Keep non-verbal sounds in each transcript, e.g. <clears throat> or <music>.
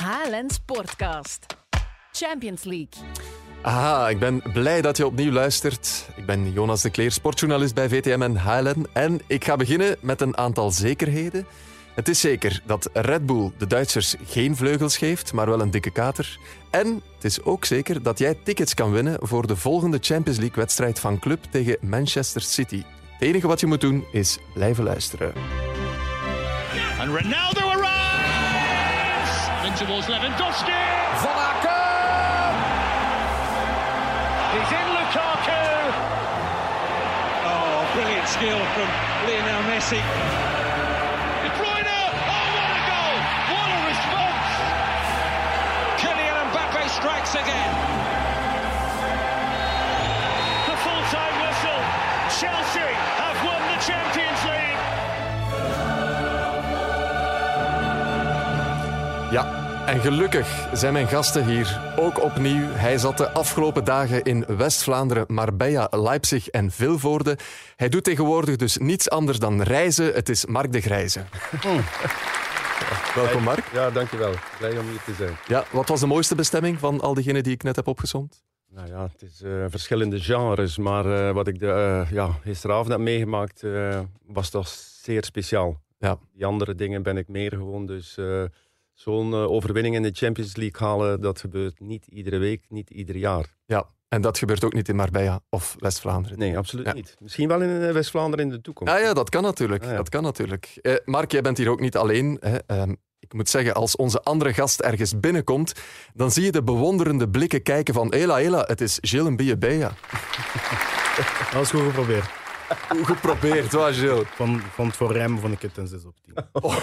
HLN Sportcast. Champions League. Aha, ik ben blij dat je opnieuw luistert. Ik ben Jonas de Kleer, sportjournalist bij VTM en HLN. En ik ga beginnen met een aantal zekerheden. Het is zeker dat Red Bull de Duitsers geen vleugels geeft, maar wel een dikke kater. En het is ook zeker dat jij tickets kan winnen voor de volgende Champions League-wedstrijd van club tegen Manchester City. Het enige wat je moet doen is blijven luisteren. And Ronaldo towards Lewandowski! Van He's in Lukaku! Oh, brilliant skill from Lionel Messi. De Bruyne! Oh, what a goal! What a response! Kylian Mbappe strikes again. The full-time whistle. Chelsea have won the Champions League. Ja, en gelukkig zijn mijn gasten hier ook opnieuw. Hij zat de afgelopen dagen in West-Vlaanderen, Marbella, Leipzig en Vilvoorde. Hij doet tegenwoordig dus niets anders dan reizen. Het is Mark de Grijze. <laughs> Welkom Mark. Ja, dankjewel. Blij om hier te zijn. Ja, wat was de mooiste bestemming van al diegenen die ik net heb opgezomd? Nou ja, het is eh, verschillende genres, maar eh, wat ik de, eh, ja, gisteravond heb meegemaakt was toch zeer speciaal. Ja. Die andere dingen ben ik meer gewoon, dus zo'n eh, overwinning in de Champions League halen, dat gebeurt niet iedere week, niet ieder jaar. Ja, en dat gebeurt ook niet in Marbella of West-Vlaanderen. Nee, absoluut Ja. niet. Misschien wel in eh, West-Vlaanderen in de toekomst. Ja, ja, dat kan natuurlijk. Ah, ja. Dat kan natuurlijk. Eh, Mark, jij bent hier ook niet alleen. Hè. Ehm, ik moet zeggen, als onze andere gast ergens binnenkomt, dan zie je de bewonderende blikken kijken van Ela, Ela, het is Gilles Mbiebeja. Dat is goed geprobeerd. Geprobeerd, was Gilles? Van, van het voor rem vond ik het een 6 op 10. Oh,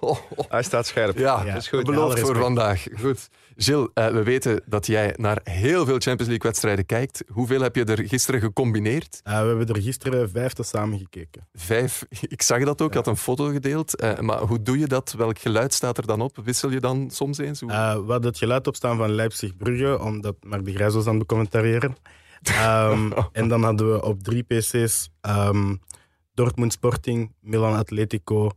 oh. Hij staat scherp. Ja, Ja, dat is goed. beloofd voor respect. vandaag. Goed. Gilles, eh, we weten dat jij naar heel veel Champions League-wedstrijden kijkt. Hoeveel heb je er gisteren gecombineerd? Eh, we hebben er gisteren vijf te samen gekeken. Vijf. Ik zag dat ook, ik had een foto gedeeld. Eh, maar hoe doe je dat? Welk geluid staat er dan op? Wissel je dan soms eens? Hoe- Eh, we hadden het geluid opstaan van Leipzig-Brugge, omdat Mark de Grijs was aan het becommentariëren. Ehm, en dan hadden we op drie PC's ehm, Dortmund Sporting, Milan Atletico,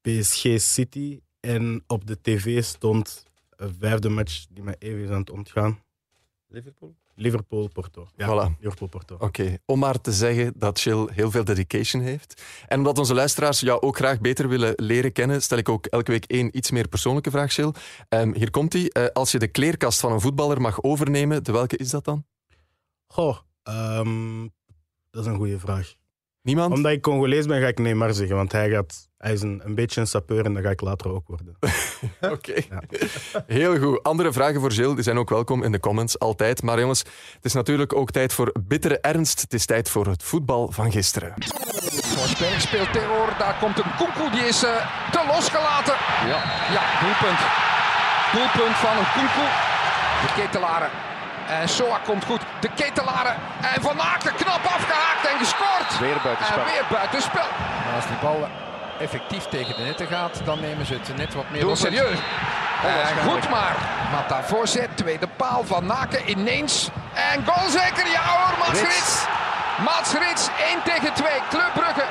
PSG City. En op de tv stond een vijfde match die mij even is aan het ontgaan. Liverpool? Liverpool-Porto. Ja, Voilà. Liverpool-Porto. Oké, om maar te zeggen dat Chill heel veel dedication heeft. En omdat onze luisteraars jou ook graag beter willen leren kennen, stel ik ook elke week één iets meer persoonlijke vraag, Chill. Ehm, hier komt die. als je de kleerkast van een voetballer mag overnemen, de welke is dat dan? Goh, ehm, dat is een goede vraag. Niemand? Omdat ik Congolees ben, ga ik Neymar zeggen. Want hij, gaat, hij is een, een beetje een sapeur en dat ga ik later ook worden. <laughs> Oké. Heel goed. Andere vragen voor Gilles die zijn ook welkom in de comments, altijd. Maar jongens, het is natuurlijk ook tijd voor bittere ernst. Het is tijd voor het voetbal van gisteren. Forsberg speelt terror. Daar komt een Koekoe. Die is eh, te losgelaten. Ja, ja, doelpunt. Doelpunt van een Koekoe. De ketelaren. En Soa komt goed. De ketelaren. En Van Aken knap afgehaakt en gescoord. Weer buitenspel. En weer buitenspel. Als die bal effectief tegen de netten gaat, dan nemen ze het net wat meer Doelpunt. serieus. En goed maar. Mata voorzet, tweede paal van Naken ineens. En goal zeker, ja hoor, Mats Rits. Rits. Mats Rits, 1 tegen 2, Club Brugge.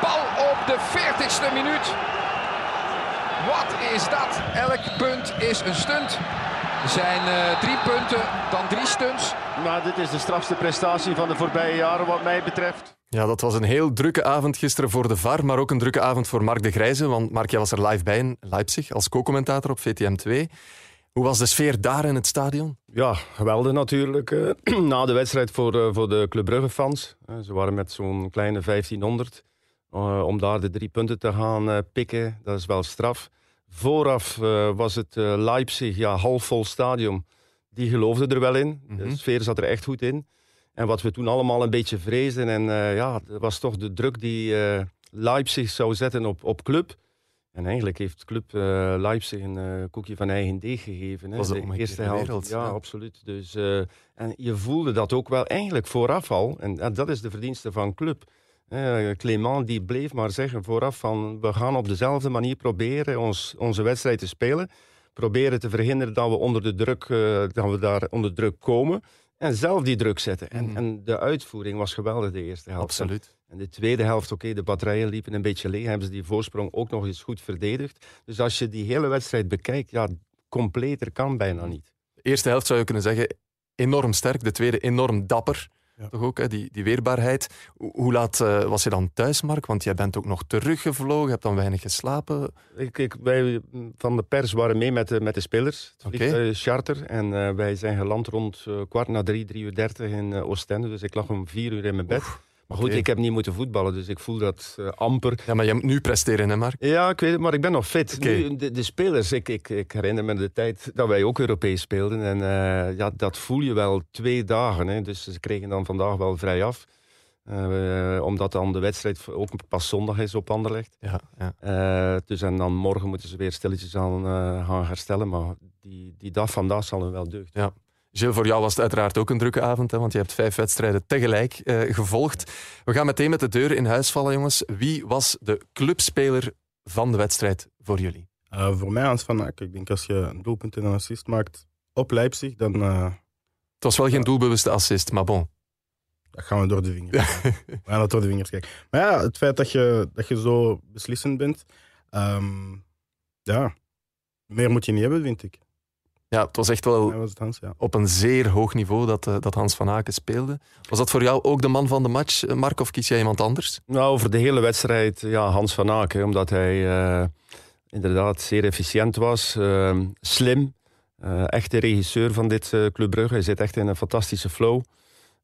Bal op de 40ste minuut. Wat is dat? Elk punt is een stunt. Er zijn eh, drie punten, dan drie stunts. Maar dit is de strafste prestatie van de voorbije jaren wat mij betreft. Ja, dat was een heel drukke avond gisteren voor de VAR, maar ook een drukke avond voor Mark de Grijze. Want Mark, jij was er live bij in Leipzig als co-commentator op VTM 2. Hoe was de sfeer daar in het stadion? Ja, geweldig natuurlijk. eh, <clears throat> na de wedstrijd voor, eh, voor de Club Brugge fans. Ze waren met zo'n kleine 1500. eh, om daar de drie punten te gaan eh, pikken, dat is wel straf. Vooraf eh, was het eh, Leipzig, ja, halfvol stadion. Die geloofde er wel in. Mhm. De sfeer zat er echt goed in. En wat we toen allemaal een beetje vreesden, en eh, ja, dat was toch de druk die Leipzig zou zetten op, op club. En eigenlijk heeft club Leipzig een koekje van eigen deeg gegeven. Hè. Was de omgekeerde wereld, Ja, ja. absoluut. Dus, en je voelde dat ook wel eigenlijk vooraf al. En dat is de verdienste van club. Eh, Clément die bleef maar zeggen vooraf van we gaan op dezelfde manier proberen ons, onze wedstrijd te spelen. Proberen te verhinderen dat we onder de druk, eh, dat we daar onder druk komen. En zelf die druk zetten. En, Mhm. en de uitvoering was geweldig de eerste helft. Absoluut. En de tweede helft, oké, de batterijen liepen een beetje leeg. Hebben ze die voorsprong ook nog eens goed verdedigd. Dus als je die hele wedstrijd bekijkt, ja, completer kan bijna niet. De eerste helft zou je kunnen zeggen enorm sterk. De tweede enorm dapper. Ja. Toch ook, hè? Die, die weerbaarheid. Hoe, laat eh, was je dan thuis, Mark? Want jij bent ook nog teruggevlogen, hebt dan weinig geslapen. Ik, ik, wij van de pers waren mee met de, met de spelers. Het charter. En eh, wij zijn geland rond eh, kwart na drie, drie uur dertig in Oostende. Dus ik lag om vier uur in mijn bed. Maar goed, ik heb niet moeten voetballen. Dus ik voel dat eh, amper. Ja, maar je moet nu presteren, hè, Mark? Ja, ik weet het, maar ik ben nog fit. Nu, de, de spelers, ik, ik, ik herinner me de tijd dat wij ook Europees speelden. En eh, ja, dat voel je wel twee dagen. Hè. Dus ze kregen dan vandaag wel vrij af. Eh, omdat dan de wedstrijd ook pas zondag is op Anderlecht. Ja, ja. Dus en dan morgen moeten ze weer stilletjes aan gaan herstellen. Maar die, die dag vandaag zal hem wel deugd. Gilles, voor jou was het uiteraard ook een drukke avond, hè, want je hebt vijf wedstrijden tegelijk eh, gevolgd. We gaan meteen met de deur in huis vallen, jongens. Wie was de clubspeler van de wedstrijd voor jullie? Eh, voor mij, Hans van Ack, ik denk als je een doelpunt en een assist maakt op Leipzig, dan eh, Het was wel geen doelbewuste assist, maar bon. dan gaan we door de vingers. <laughs> kijken. we gaan dat door de vingers kijken. Maar ja, het feit dat je, dat je zo beslissend bent, ehm, ja, meer moet je niet hebben, vind ik. Ja, het was echt wel Dat was Hans, ja. op een zeer hoog niveau dat, eh, dat Hans van Aken speelde. Was dat voor jou ook de man van de match, eh, Mark, of kies jij iemand anders? Nou, over de hele wedstrijd, ja, Hans van Aken. Omdat hij eh, inderdaad zeer efficiënt was. eh, slim. eh, echt de regisseur van dit eh, Club Brugge. Hij zit echt in een fantastische flow.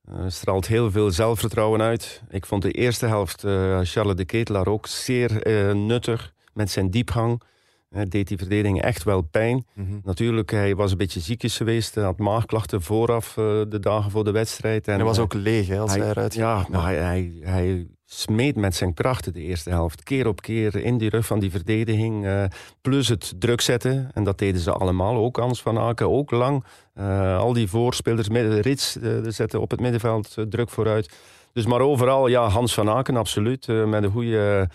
Eh, straalt heel veel zelfvertrouwen uit. Ik vond de eerste helft eh, Charles de Ketelaar ook zeer eh, nuttig. Met zijn diepgang. Deed die verdediging echt wel pijn. Natuurlijk, hij was een beetje ziekjes geweest. Hij had maagklachten vooraf, eh, de dagen voor de wedstrijd. En En hij was eh, ook leeg hè, als hij, eruit ging. ja, maar hij, hij, hij smeet met zijn krachten de eerste helft. Keer op keer in die rug van die verdediging. eh, plus het druk zetten. En dat deden ze allemaal. Ook Hans van Aken, ook lang. Al die voorspelers, Rits zetten op het middenveld druk vooruit. Dus maar overal, ja, Hans van Aken, absoluut. met een goede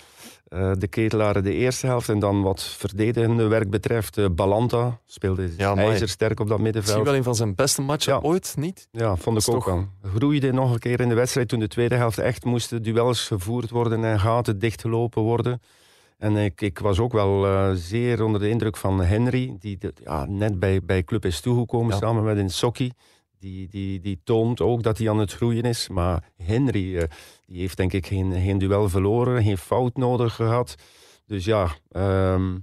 eh, de ketelaren de eerste helft. En dan wat verdedigende werk betreft, eh, Balanta speelde Ja, ijzersterk op dat middenveld. Misschien wel een van zijn beste matchen Ja. ooit, niet? Ja, vond ik ook toch- wel. Groeide nog een keer in de wedstrijd toen de tweede helft echt moesten duels gevoerd worden en gaten dichtgelopen worden. En ik, ik was ook wel eh, zeer onder de indruk van Henry, die de- ja, net bij, bij club is toegekomen Ja. samen met Insocki. Die, die, die toont ook dat hij aan het groeien is. Maar Henry eh, die heeft denk ik geen, geen duel verloren, geen fout nodig gehad. Dus ja, ehm,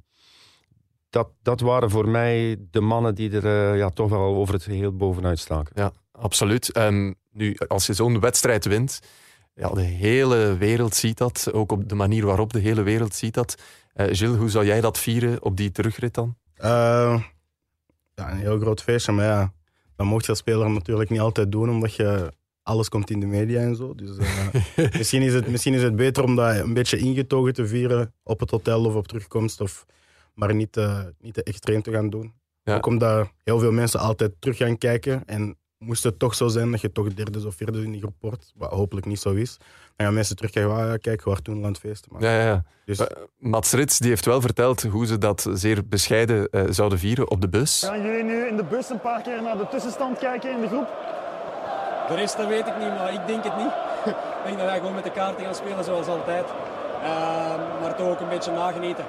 dat, dat waren voor mij de mannen die er eh, ja, toch wel over het geheel bovenuit staken. Ja, absoluut. Ehm, nu, als je zo'n wedstrijd wint, ja, de hele wereld ziet dat. Ook op de manier waarop de hele wereld ziet dat. Eh Gilles, hoe zou jij dat vieren op die terugrit dan? Ja, een heel groot feestje, maar ja, dat mocht je als speler natuurlijk niet altijd doen, omdat je alles komt in de media en zo. Dus eh, <laughs> misschien, is het, misschien is het beter om dat een beetje ingetogen te vieren op het hotel of op terugkomst, of, maar niet, eh, niet te extreem te gaan doen. Ja. Ook omdat heel veel mensen altijd terug gaan kijken en moest het toch zo zijn dat je toch derde of vierde in die groep wordt, wat hopelijk niet zo is, dan gaan mensen terugkijken, ah, ja, kijk, was toen aan het feesten. Maar, Ja, ja, ja. dus, Eh, Mats Rits die heeft wel verteld hoe ze dat zeer bescheiden eh, zouden vieren op de bus. Gaan jullie nu in de bus een paar keer naar de tussenstand kijken in de groep? De rest dat weet ik niet, maar ik denk het niet. ik denk dat wij gewoon met de kaarten gaan spelen zoals altijd. Ehm, maar toch ook een beetje nagenieten.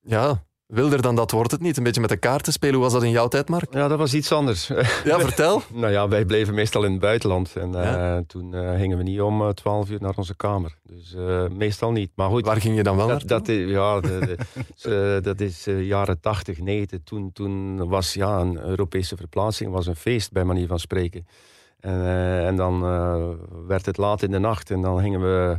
Ja, wilder dan dat wordt het niet. Een beetje met de kaarten spelen. Hoe was dat in jouw tijd, Mark? Ja, dat was iets anders. <laughs> Ja, vertel. <laughs> nou ja, wij bleven meestal in het buitenland. En eh, toen eh, gingen we niet om eh, 12 uur naar onze kamer. Dus meestal niet. Maar goed, Waar ging je dan wel dat, dat is, ja, de, de- <laughs> dat is jaren 80, 90. Toen, toen was ja, een Europese verplaatsing was een feest, bij manier van spreken. En, en dan werd het laat in de nacht en dan gingen we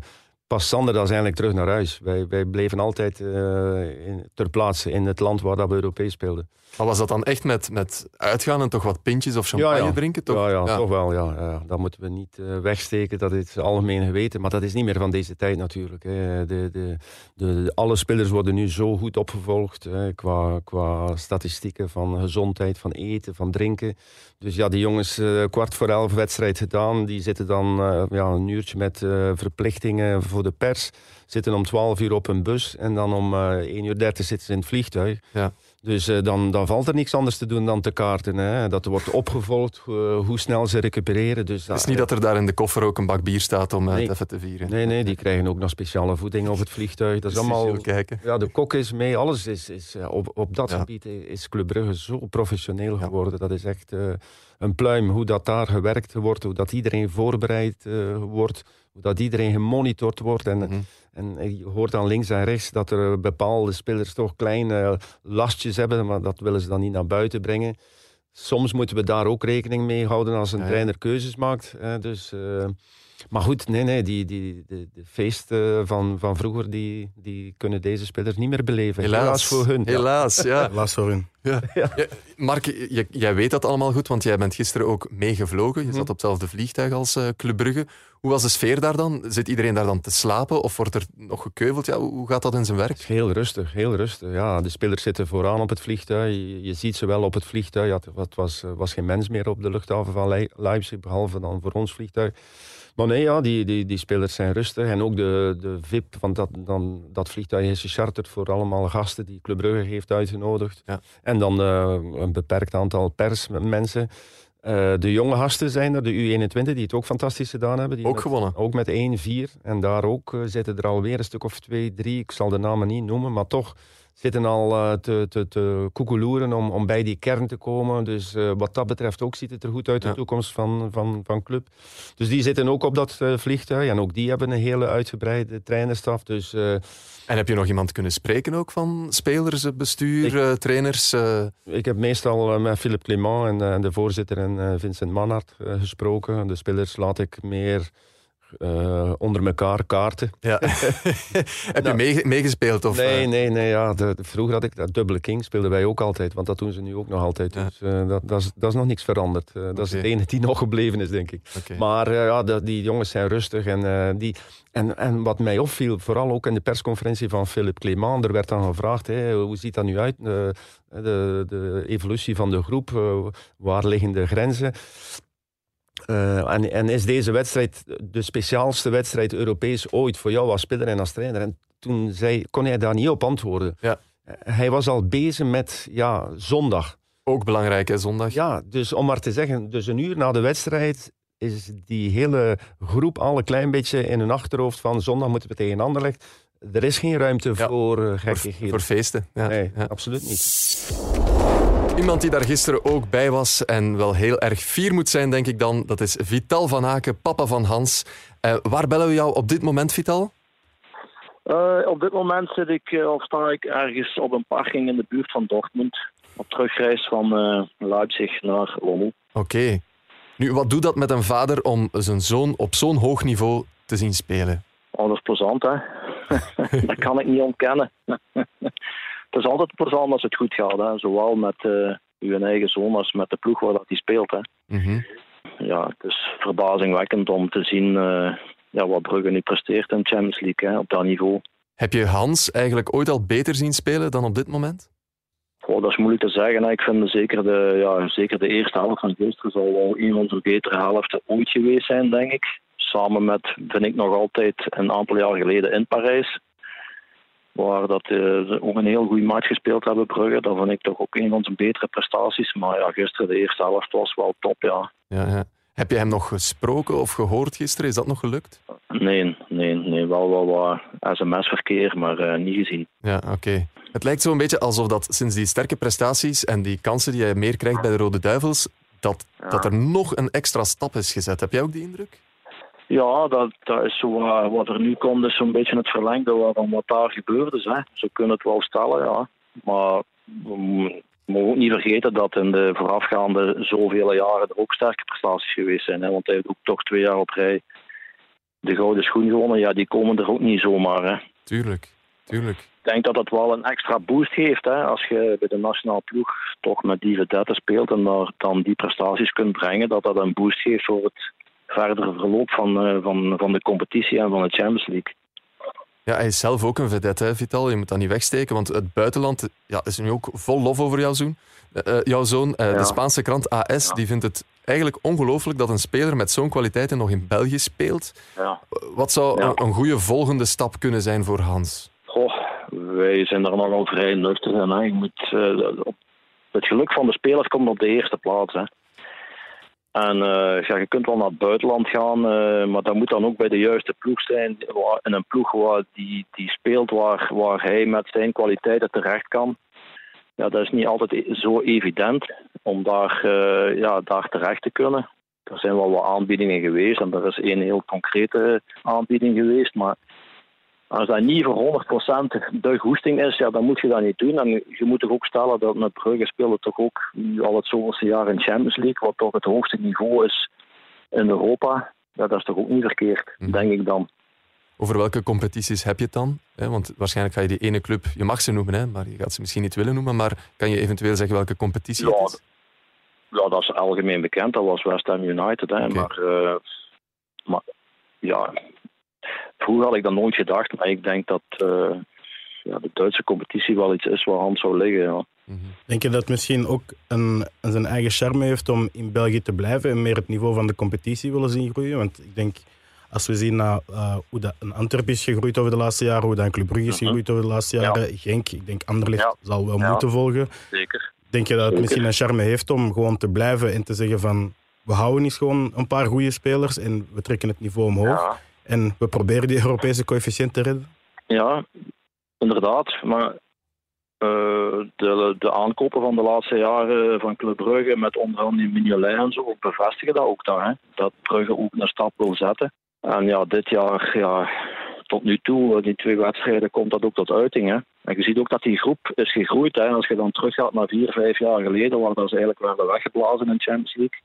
pas zanderdags eigenlijk terug naar huis. Wij, wij bleven altijd eh, in, ter plaatse in het land waar dat we Europees speelden. Maar was dat dan echt met, met uitgaan en toch wat pintjes of champagne drinken? Toch? Ja, ja, toch wel. Ja. Ja, dat moeten we niet eh, wegsteken. Dat is algemeen geweten. Maar dat is niet meer van deze tijd natuurlijk. Hè. De, de, de, alle spelers worden nu zo goed opgevolgd. Hè, qua, qua statistieken van gezondheid, van eten, van drinken. Dus ja, die jongens, eh, kwart voor elf wedstrijd gedaan. Die zitten dan eh, ja, een uurtje met verplichtingen voor de pers. Zitten om twaalf uur op een bus. En dan om eh 1 uur 30 zitten ze in het vliegtuig. Ja. Dus uh, dan, dan valt er niks anders te doen dan te kaarten. Hè. Dat wordt opgevolgd, uh, hoe snel ze recupereren. Dus, het is niet dat er daar in de koffer ook een bak bier staat om nee. het even te vieren. Nee, nee, die krijgen ook nog speciale voeding op het vliegtuig. Dat is allemaal. Kijken. Ja, de kok is mee, alles is. is op, op dat ja. gebied is Club Brugge zo professioneel geworden. Dat is echt een pluim hoe dat daar gewerkt wordt, hoe dat iedereen voorbereid wordt, hoe dat iedereen gemonitord wordt. En, mm -hmm. En je hoort dan links en rechts dat er bepaalde spelers toch kleine lastjes hebben, maar dat willen ze dan niet naar buiten brengen. Soms moeten we daar ook rekening mee houden als een ja, ja. trainer keuzes maakt. Dus, uh, maar goed, nee, nee, die, die, de, de feesten van, van vroeger die, die kunnen deze spelers niet meer beleven. Helaas, Helaas voor hun. Helaas, ja. Helaas voor hun. Ja. <laughs> Ja. Mark, jij weet dat allemaal goed, want jij bent gisteren ook meegevlogen. Je zat op hetzelfde vliegtuig als uh, Club Brugge. Hoe was de sfeer daar dan? Zit iedereen daar dan te slapen of wordt er nog gekeuveld? Ja, hoe gaat dat in zijn werk? Heel rustig, heel rustig. Ja, de spelers zitten vooraan op het vliegtuig. Je, je ziet ze wel op het vliegtuig. Ja, het was, was geen mens meer op de luchthaven van Le Leipzig, behalve dan voor ons vliegtuig. Maar nee, ja, die, die, die spelers zijn rustig. En ook de, de VIP, want dat, dan, dat vliegtuig is gecharterd voor allemaal gasten die Club Brugge heeft uitgenodigd. Ja. En dan uh, een beperkt aantal persmensen. Uh, de jonge gasten zijn er, de U21, die het ook fantastisch gedaan hebben. Die ook met, gewonnen. Ook met 1-4. En daar ook uh, zitten er alweer een stuk of 2, 3. Ik zal de namen niet noemen, maar toch zitten al uh, te, te, te koekeloeren om, om bij die kern te komen. Dus uh, wat dat betreft ook ziet het er goed uit, de ja. toekomst van, van, van club. Dus die zitten ook op dat uh, vliegtuig. En ook die hebben een hele uitgebreide trainerstaf. Dus, en heb je nog iemand kunnen spreken ook van spelers, bestuur, ik, trainers? Ik heb meestal met Philippe Clément en de voorzitter en Vincent Manhart gesproken. De spelers laat ik meer... Uh, onder elkaar kaarten. Ja. <laughs> Heb je mee, meegespeeld? Of, nee, nee, nee. Ja, de, de, vroeger had ik dat dubbele king, speelden wij ook altijd. Want dat doen ze nu ook nog altijd. Ja. Dus uh, dat, dat, is, dat is nog niks veranderd. Uh, okay. Dat is het enige die <laughs> nog gebleven is, denk ik. Okay. Maar ja, de, die jongens zijn rustig. En, die, en, en wat mij opviel, vooral ook in de persconferentie van Philippe Clément, er werd dan gevraagd, hoe ziet dat nu uit? de, de evolutie van de groep, waar liggen de grenzen? Uh, en, en, is deze wedstrijd de speciaalste wedstrijd Europees ooit voor jou als speler en als trainer? En toen zei, kon hij daar niet op antwoorden. Ja. Hij was al bezig met ja, zondag. Ook belangrijk, hè, zondag? Ja, dus om maar te zeggen, dus een uur na de wedstrijd is die hele groep al een klein beetje in hun achterhoofd van zondag moeten we tegen Anderlecht. Er is geen ruimte ja. voor uh, gekkigheden. Voor, voor feesten. Ja. Nee, absoluut niet. Iemand die daar gisteren ook bij was en wel heel erg fier moet zijn, denk ik dan, dat is Vital van Aken, papa van Hans. Uh, waar bellen we jou op dit moment, Vital? Uh, op dit moment zit ik, uh, of sta ik ergens op een parking in de buurt van Dortmund. Op terugreis van Leipzig naar Lommel. Oké. Okay. Nu, wat doet dat met een vader om zijn zoon op zo'n hoog niveau te zien spelen? Oh, dat is plezant, hè? <laughs> dat kan ik niet ontkennen. <laughs> het is altijd plezant als het goed gaat. Hè. Zowel met uh, uw eigen zoon als met de ploeg waar dat hij speelt. Hè. Mm -hmm. Ja, het is verbazingwekkend om te zien uh, ja, wat Brugge nu presteert in de Champions League hè, op dat niveau. Heb je Hans eigenlijk ooit al beter zien spelen dan op dit moment? Oh, dat is moeilijk te zeggen. Hè. Ik vind zeker de, ja, zeker de eerste helft van gisteren zal wel een van de betere helften ooit geweest zijn, denk ik. Samen met, vind ik nog altijd, een aantal jaar geleden in Parijs waar dat, uh, ze ook een heel goede match gespeeld hebben, Brugge. Dat vond ik toch ook een van zijn betere prestaties. Maar ja, gisteren de eerste helft was wel top, ja. ja, ja. Heb je hem nog gesproken of gehoord gisteren? Is dat nog gelukt? Nee, nee, nee wel wel wat sms-verkeer, maar uh, niet gezien. Ja, oké. Okay. Het lijkt zo'n beetje alsof dat sinds die sterke prestaties en die kansen die hij meer krijgt bij de Rode Duivels, dat, ja. dat er nog een extra stap is gezet. Heb jij ook die indruk? Ja, dat, dat is zo, uh, wat er nu komt, is zo'n beetje het verlengde van wat daar gebeurd is. Hè. Ze kunnen het wel stellen, ja. Maar we mogen ook niet vergeten dat in de voorafgaande zoveel jaren er ook sterke prestaties geweest zijn. Hè. Want hij heeft ook toch twee jaar op rij de gouden schoen gewonnen. Ja, die komen er ook niet zomaar. Hè. Tuurlijk, tuurlijk. Ik denk dat dat wel een extra boost geeft. Hè. Als je bij de nationale ploeg toch met die vedette speelt en daar dan die prestaties kunt brengen, dat dat een boost geeft voor het verdere verloop van, uh, van, van de competitie en van de Champions League. Ja, hij is zelf ook een vedette, hè, Vital. Je moet dat niet wegsteken, want het buitenland ja, is nu ook vol lof over jouw zoon. Uh, jouw zoon uh, ja. De Spaanse krant AS ja. die vindt het eigenlijk ongelooflijk dat een speler met zo'n kwaliteiten nog in België speelt. Ja. Wat zou een, een goede volgende stap kunnen zijn voor Hans? Goh, wij zijn er nogal vrij nuchter in. Hè. Je moet, uh, het geluk van de spelers komt op de eerste plaats. Hè. En uh, ja, je kunt wel naar het buitenland gaan, uh, maar dat moet dan ook bij de juiste ploeg zijn. In een ploeg waar die, die speelt waar, waar hij met zijn kwaliteiten terecht kan. Ja, dat is niet altijd zo evident om daar, uh, ja, daar terecht te kunnen. Er zijn wel wat aanbiedingen geweest en er is één heel concrete aanbieding geweest. Maar als dat niet voor 100% de goesting is, ja, dan moet je dat niet doen. En je moet toch ook stellen dat met Brugge speelde toch ook nu al het zoveelste jaar in Champions League, wat toch het hoogste niveau is in Europa. Ja, dat is toch ook niet verkeerd, mm. denk ik dan. Over welke competities heb je het dan? Want waarschijnlijk ga je die ene club, je mag ze noemen, hè, maar je gaat ze misschien niet willen noemen. Maar kan je eventueel zeggen welke competitie ja, het is? Ja, dat is algemeen bekend. Dat was West Ham United. Hè. Okay. Maar, uh, maar ja, Vroeger had ik dat nooit gedacht, maar ik denk dat uh, ja, de Duitse competitie wel iets is waar hand zou liggen. Ja. Mhm. Denk je dat het misschien ook een, zijn eigen charme heeft om in België te blijven en meer het niveau van de competitie willen zien groeien? Want ik denk, als we zien naar uh, hoe dat een Antwerp is gegroeid over de laatste jaren, hoe dat een Club Brugge is mhm. gegroeid over de laatste jaren, ja. Genk, ik denk Anderlecht ja. zal wel ja. moeten volgen. Zeker. Denk je dat het misschien een charme heeft om gewoon te blijven en te zeggen van we houden eens gewoon een paar goede spelers en we trekken het niveau omhoog? En we proberen die Europese coëfficiënt te redden? Ja, inderdaad. Maar uh, de, de aankopen van de laatste jaren van Club Brugge met onder andere Mignolet en zo bevestigen dat ook dan. Hè? Dat Brugge ook een stap wil zetten. En ja, dit jaar, ja, tot nu toe, die twee wedstrijden, komt dat ook tot uiting. Hè? En je ziet ook dat die groep is gegroeid. Hè? Als je dan teruggaat naar vier, vijf jaar geleden, waar dat ze eigenlijk werden weggeblazen in de Champions League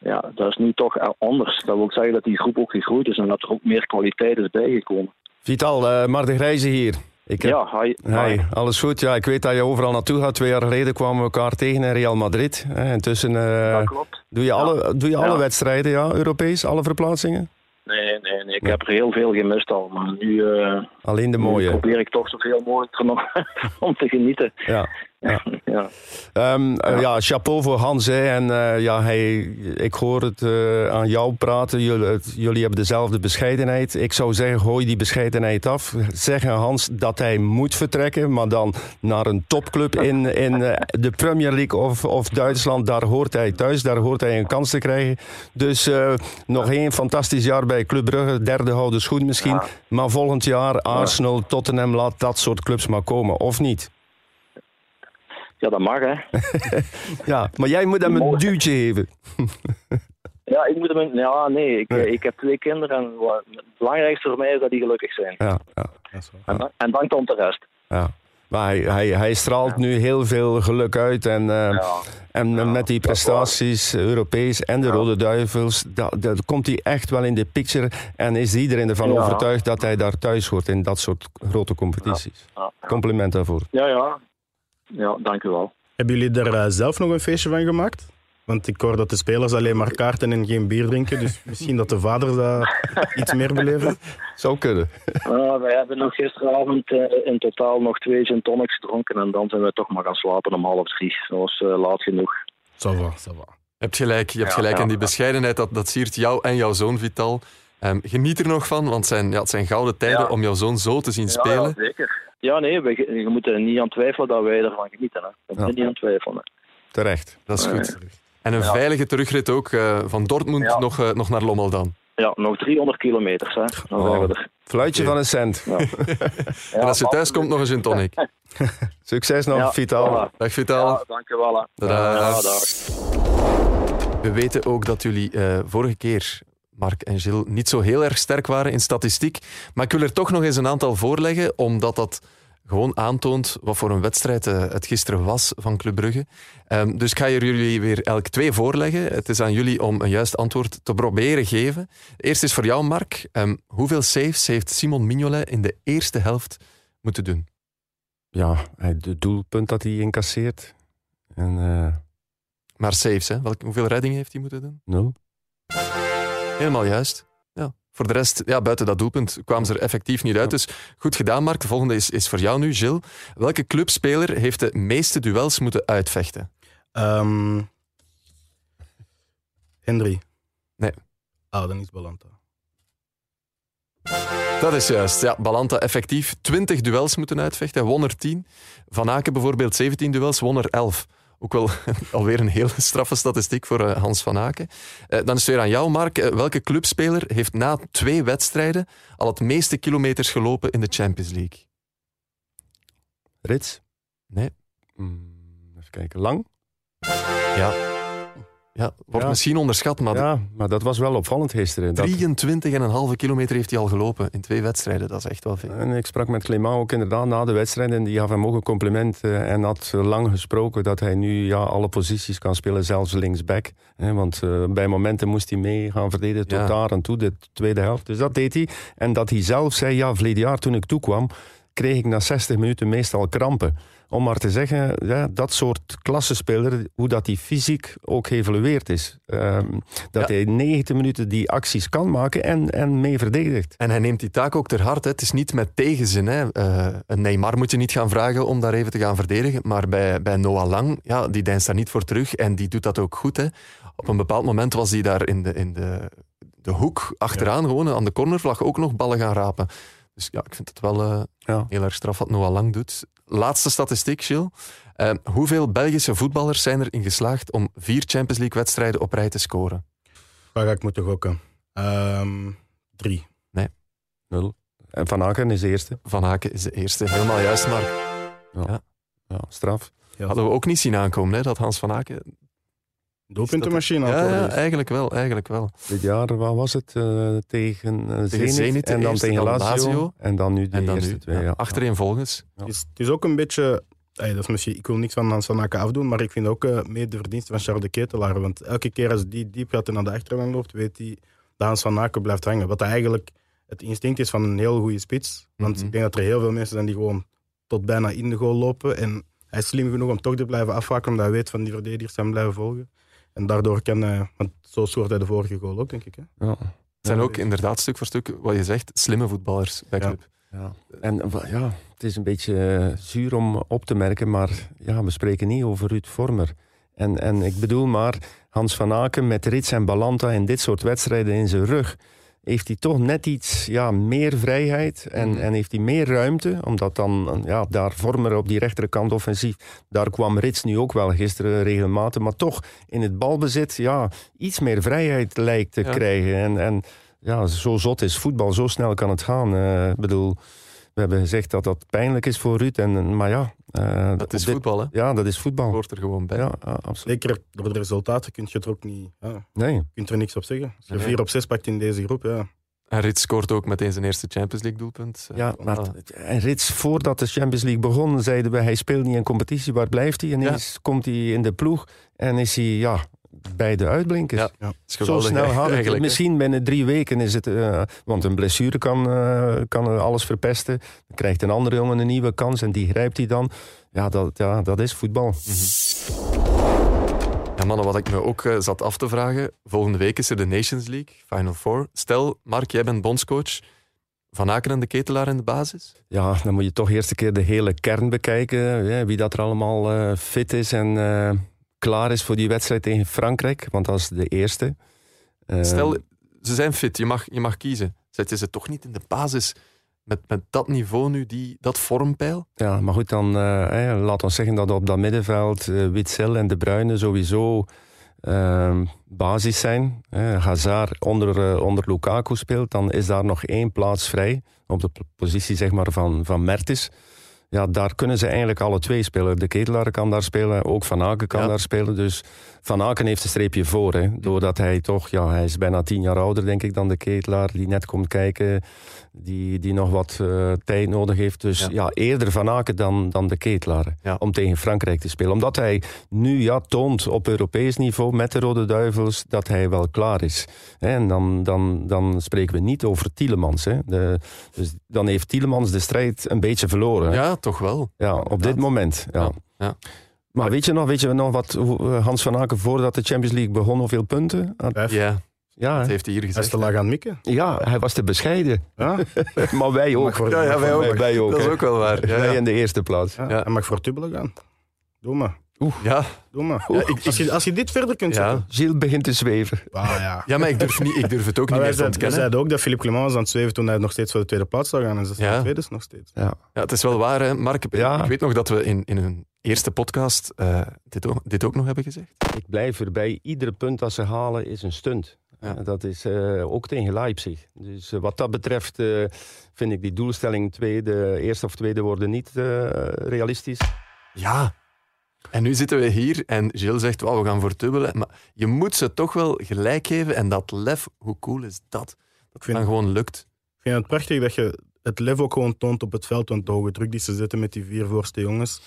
ja, dat is nu toch anders. Dat wil zeggen dat die groep ook gegroeid is en dat er ook meer kwaliteit is bijgekomen. Vital, uh, Grijze hier. Ik heb... Ja, hi. hi. Alles goed? Ja, ik weet dat je overal naartoe gaat. Twee jaar geleden kwamen we elkaar tegen in Real Madrid. Intussen uh, dat klopt. doe je alle, doe je alle wedstrijden, ja, Europees, alle verplaatsingen? Nee, nee, nee. Ik heb er heel veel gemist al. Maar nu, uh, Alleen de mooie. probeer ik toch zoveel mogelijk nog <laughs> om te genieten. Ja. Ja. ja. Um, ja. ja. chapeau voor Hans. Hè. En uh, ja, hij, ik hoor het uh, aan jou praten. Jullie, jullie, hebben dezelfde bescheidenheid. Ik zou zeggen, gooi die bescheidenheid af. Zeg aan Hans dat hij moet vertrekken, maar dan naar een topclub in, in de Premier League of, of Duitsland. Daar hoort hij thuis, daar hoort hij een kans te krijgen. Dus nog één fantastisch jaar bij Club Brugge. Derde houden schoen misschien. Ja. Maar volgend jaar Arsenal, Tottenham, laat dat soort clubs maar komen. Of niet? Ja, dat mag, hè. <laughs> ja, maar jij moet hem een duwtje geven. <laughs> ja, ik moet hem een... Ja, nee. Ik, nee. ik heb twee kinderen en het belangrijkste voor mij is dat die gelukkig zijn. Ja, ja. En, dan, en dan komt de rest. Ja. Maar hij, hij, hij straalt nu heel veel geluk uit. En, uh, ja. en ja, met die prestaties, Europees en de. Rode Duivels, dat, dat, komt hij echt wel in de picture. En is iedereen ervan overtuigd dat hij daar thuis hoort in dat soort grote competities. Compliment daarvoor. Ja, ja. Ja, dank u wel. Hebben jullie er uh, zelf nog een feestje van gemaakt? Want ik hoor dat de spelers alleen maar kaarten en geen bier drinken. Dus <laughs> misschien dat de vaders daar <laughs> iets meer beleven. Zou kunnen. Uh, wij hebben nog gisteravond uh, in totaal nog twee gin tonics gedronken. En dan zijn we toch maar gaan slapen om half drie. Dat was uh, laat genoeg. Ça va, ça va. Je hebt gelijk, je hebt ja, gelijk ja, in die bescheidenheid. Dat, dat siert jou en jouw zoon Vital. Um, geniet er nog van, want het zijn, ja, het zijn gouden tijden om jouw zoon zo te zien spelen. Ja, zeker. Ja, nee, we, je moet er niet aan twijfelen dat wij ervan genieten. Hè. We moeten niet aan twijfelen. Terecht. Dat is goed. En een veilige terugrit ook uh, van Dortmund nog, uh, nog naar Lommel dan. Ja, nog 300 kilometer. Hè. Dan zijn we er. Fluitje van een cent. Ja. <laughs> en als je thuis komt, nog een gin tonic. <laughs> Succes nog, Vital. Voilà. Dag Vital. Ja, dank je wel. Dag. dag. We weten ook dat jullie uh, vorige keer Mark en Gilles niet zo heel erg sterk waren in statistiek. Maar ik wil er toch nog eens een aantal voorleggen, omdat dat gewoon aantoont wat voor een wedstrijd uh, het gisteren was van Club Brugge. Um, dus ik ga er jullie weer elk twee voorleggen. Het is aan jullie om een juist antwoord te proberen geven. Eerst is voor jou, Mark. Um, hoeveel saves heeft Simon Mignolet in de eerste helft moeten doen? Ja, het doelpunt dat hij incasseert. En, uh... Maar saves, hè? Hoeveel reddingen heeft hij moeten doen? Nul. Helemaal juist. Ja. Voor de rest, ja, buiten dat doelpunt kwamen ze er effectief niet uit. Dus goed gedaan, Mark. De volgende is, is voor jou nu, Gilles. Welke clubspeler heeft de meeste duels moeten uitvechten? Um, Henry. Nee. Ah, dan is Balanta. Dat is juist. Ja, Balanta effectief 20 duels moeten uitvechten. Hij won er 10. Van Aken bijvoorbeeld 17 duels, won er 11. Ook wel <laughs> alweer een hele straffe statistiek voor uh, Hans van Aken. Uh, dan is het weer aan jou, Mark. Uh, welke clubspeler heeft na twee wedstrijden al het meeste kilometers gelopen in de Champions League? Rits? Nee. Mm, even kijken. Lang? Ja. Ja, wordt Ja. misschien onderschat, maar Ja, maar dat was wel opvallend gisteren. Dat- 23,5 kilometer heeft hij al gelopen in twee wedstrijden. Dat is echt wel veel. En ik sprak met Clément ook inderdaad na de wedstrijd en die gaf hem ook een compliment eh, en had lang gesproken dat hij nu ja, alle posities kan spelen, zelfs linksback. Want eh, bij momenten moest hij mee gaan verdedigen tot Ja. daar en toe, de tweede helft. Dus dat deed hij. En dat hij zelf zei, ja, verleden jaar toen ik toekwam, kreeg ik na 60 minuten meestal krampen. Om maar te zeggen, ja, dat soort klassenspeler, hoe dat hij fysiek ook geëvolueerd is. Ehm, dat Ja. hij 90 minuten die acties kan maken en, en mee verdedigt. En hij neemt die taak ook ter harte. Het is niet met tegenzin. Hè. Eh, een Neymar moet je niet gaan vragen om daar even te gaan verdedigen. Maar bij, bij Noah Lang, ja, die deinst daar niet voor terug. En die doet dat ook goed. Hè. Op een bepaald moment was hij daar in de, in de, de hoek achteraan, gewoon aan de cornervlag, ook nog ballen gaan rapen. Dus ja, ik vind het wel eh, Ja. heel erg straf wat Noah Lang doet. Laatste statistiek, Gilles. Eh, hoeveel Belgische voetballers zijn erin geslaagd om vier Champions League-wedstrijden op rij te scoren? Waar ga ik moeten gokken? Ehm, drie. Nul. En Van Aken is de eerste. Van Haken is de eerste. Helemaal juist, Mark. Ja, straf. Hadden we ook niet zien aankomen, hè, dat Hans van Aken... Doelpuntenmachine Ja, eigenlijk wel, eigenlijk wel. Dit jaar, wat was het? eh, tegen eh, Zenit, en dan eerste, tegen Lazio, Lazio. En dan nu de En dan eerste nu, twee. ja, Ja. achtereenvolgens. Ja. Het, is, het is ook een beetje... ey, dat is misschien, ik wil niks van Hans van Aken afdoen, maar ik vind ook eh mee de verdienste van Charles de Ketelaar. Want elke keer als die diep gaat en naar de achterlijn loopt, weet hij dat Hans van Aken blijft hangen. Wat eigenlijk het instinct is van een heel goede spits. Want Mhm. ik denk dat er heel veel mensen zijn die gewoon tot bijna in de goal lopen. En hij is slim genoeg om toch te blijven afwaken, omdat hij weet van die verdedigers hem blijven volgen. En daardoor kan hij... Want zo scoort hij de vorige goal ook, denk ik. Hè? Ja. Het zijn ook inderdaad stuk voor stuk, wat je zegt, slimme voetballers bij Ja. club. Ja. En wa- ja, het is een beetje eh, zuur om op te merken, maar ja, we spreken niet over Ruud Vormer. En, en ik bedoel maar, Hans van Aken met Rits en Balanta en dit soort wedstrijden in zijn rug, heeft hij toch net iets ja, meer vrijheid en, Mhm. en heeft hij meer ruimte, omdat dan ja, daar Vormer op die rechterkant offensief, daar kwam Rits nu ook wel gisteren regelmatig, maar toch in het balbezit ja, iets meer vrijheid lijkt te Ja. krijgen. En, en ja, zo zot is voetbal, zo snel kan het gaan. Eh, Ik bedoel, we hebben gezegd dat dat pijnlijk is voor Ruud, en, maar ja... eh, Dat is dit- voetbal, hè. Ja, dat is voetbal. Hoort er gewoon bij. Ja, ja, absoluut. Zeker door de resultaten kun je het er ook niet... Ja, Nee. je kunt er niks op zeggen. Als je Nee. vier op zes pakt in deze groep, ja. En Rits scoort ook meteen zijn eerste Champions League doelpunt. Eh, Ja, maar en Rits, voordat de Champions League begon, zeiden we hij speelt niet in competitie, waar blijft hij? En ineens komt hij in de ploeg en is hij ja, bij de uitblinkers. Ja, Ja. Zo snel het. Misschien binnen drie weken is het... eh, want een blessure kan, eh, kan alles verpesten. Dan krijgt een andere jongen een nieuwe kans en die grijpt hij dan. Ja, dat, ja, dat is voetbal. Ja, mannen, wat ik me ook eh, zat af te vragen. Volgende week is er de Nations League, Final Four. Stel, Mark, jij bent bondscoach. Van Aken en de Ketelaar in de basis? Ja, dan moet je toch eerst een keer de hele kern bekijken. hè, wie dat er allemaal fit is en klaar is voor die wedstrijd tegen Frankrijk. Want dat is de eerste. Eh, Stel, ze zijn fit, je mag, je mag kiezen. Zet je ze toch niet in de basis met, met dat niveau nu, die, dat vormpeil? Ja, maar goed, dan eh, laat ons zeggen dat op dat middenveld eh, Witzel en De Bruyne sowieso eh, basis zijn. Hè. Hazard onder, eh, onder Lukaku speelt, dan is daar nog één plaats vrij op de positie zeg maar, van, van Mertens. Ja, daar kunnen ze eigenlijk alle twee spelen. De Ketelaar kan daar spelen, ook Van Aken kan Ja. daar spelen. Dus Van Aken heeft een streepje voor. Hè, doordat hij toch, ja, hij is bijna tien jaar ouder denk ik dan de Ketelaar. Die net komt kijken, die, die nog wat eh, tijd nodig heeft. Dus Ja. ja, eerder Van Aken dan, dan de Ketelaar. Ja. Om tegen Frankrijk te spelen. Omdat hij nu ja, toont op Europees niveau met de Rode Duivels dat hij wel klaar is. En dan, dan, dan spreken we niet over Tielemans. Hè. De, dus dan heeft Tielemans de strijd een beetje verloren. hè. Ja, toch wel. Ja, op dit moment. Ja, ja. Maar weet je nog, weet je nog wat eh, Hans van Aken voordat de Champions League begon, hoeveel punten? had? Ja, Ja, dat heeft hij hier Hij is gezegd. te laag aan mikken. ja, hij was te bescheiden. Ja, <laughs> maar wij ook. Voor- Ja, ja, wij ook. Wij ook Dat is ook wel waar. Ja, Wij ja. in de eerste plaats. ja. Ja. Hij mag voor Tubbelen gaan. Doe maar. Oeh. Ja. Doe maar. Ja, ik- als, je, als je dit verder kunt zetten. Ja. Gilles begint te zweven. Ah, ja. ja, maar ik durf, niet, ik durf het ook Maar niet meer te wij ontkennen. zeiden ook dat Philippe Clement was aan het zweven toen hij nog steeds voor de tweede plaats zou gaan. En ze Ja. tweede nog steeds. Ja. Ja, het is wel waar, hè, Mark. Ja. Ik weet nog dat we in, in een eerste podcast eh, dit, ook, dit ook nog hebben gezegd. Ik blijf erbij. Iedere punt dat ze halen is een stunt. Ja. Eh, Dat is eh, ook tegen Leipzig. Dus wat dat betreft eh, vind ik die doelstelling tweede, eerste of tweede worden niet eh, realistisch. Ja. En nu zitten we hier en Gilles zegt, "Wauw, we gaan voor dubbelen. Maar je moet ze toch wel gelijk geven. En dat lef, hoe cool is dat? Dat het vind- dan gewoon lukt. Ik vind het prachtig dat je het lef ook gewoon toont op het veld. Want de hoge druk die ze zetten met die vier voorste jongens.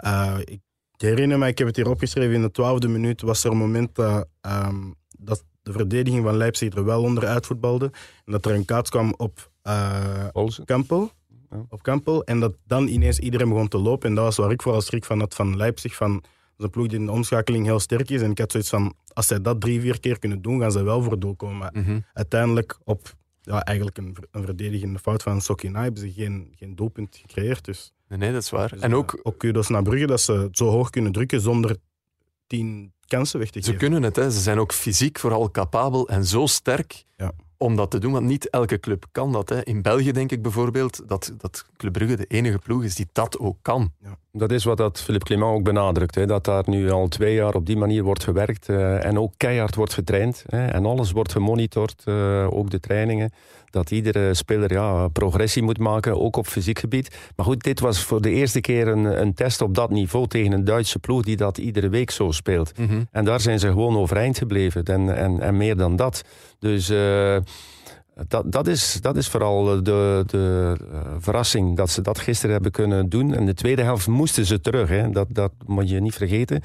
Eh, ik herinner me, ik heb het hier opgeschreven, in de twaalfde minuut was er een moment dat, ehm, dat de verdediging van Leipzig er wel onder uitvoetbalde. En dat er een kaats kwam op eh Olsen. Kampel. Ja. Op Kampel. En dat dan ineens iedereen begon te lopen. En dat was waar ik vooral schrik van had van Leipzig. Van, dat ploeg die in de omschakeling heel sterk is. En ik had zoiets van, als zij dat drie, vier keer kunnen doen, gaan ze wel voor doel komen. Maar Mhm. uiteindelijk op ja, eigenlijk een, een verdedigende fout van Sokina hebben ze geen, geen doelpunt gecreëerd. Dus, Nee, nee, dat is waar. dus, En ook, ook kudos naar Brugge dat ze het zo hoog kunnen drukken zonder tien kansen weg te ze geven. kunnen het. Hè. Ze zijn ook fysiek vooral capabel en zo sterk Ja. om dat te doen. Want niet elke club kan dat. Hè. In België denk ik bijvoorbeeld dat, dat Club Brugge de enige ploeg is die dat ook kan. Dat is wat dat Philippe Clement ook benadrukt. Hè, dat daar nu al twee jaar op die manier wordt gewerkt. eh, en ook keihard wordt getraind. Hè, en alles wordt gemonitord, eh, ook de trainingen. Dat iedere speler ja, progressie moet maken, ook op fysiek gebied. Maar goed, dit was voor de eerste keer een, een test op dat niveau tegen een Duitse ploeg die dat iedere week zo speelt. En daar zijn ze gewoon overeind gebleven. En, en, en meer dan dat. Dus eh, dat, dat, is, dat is vooral de, de eh, verrassing dat ze dat gisteren hebben kunnen doen. En de tweede helft moesten ze terug. Hè. Dat, dat moet je niet vergeten.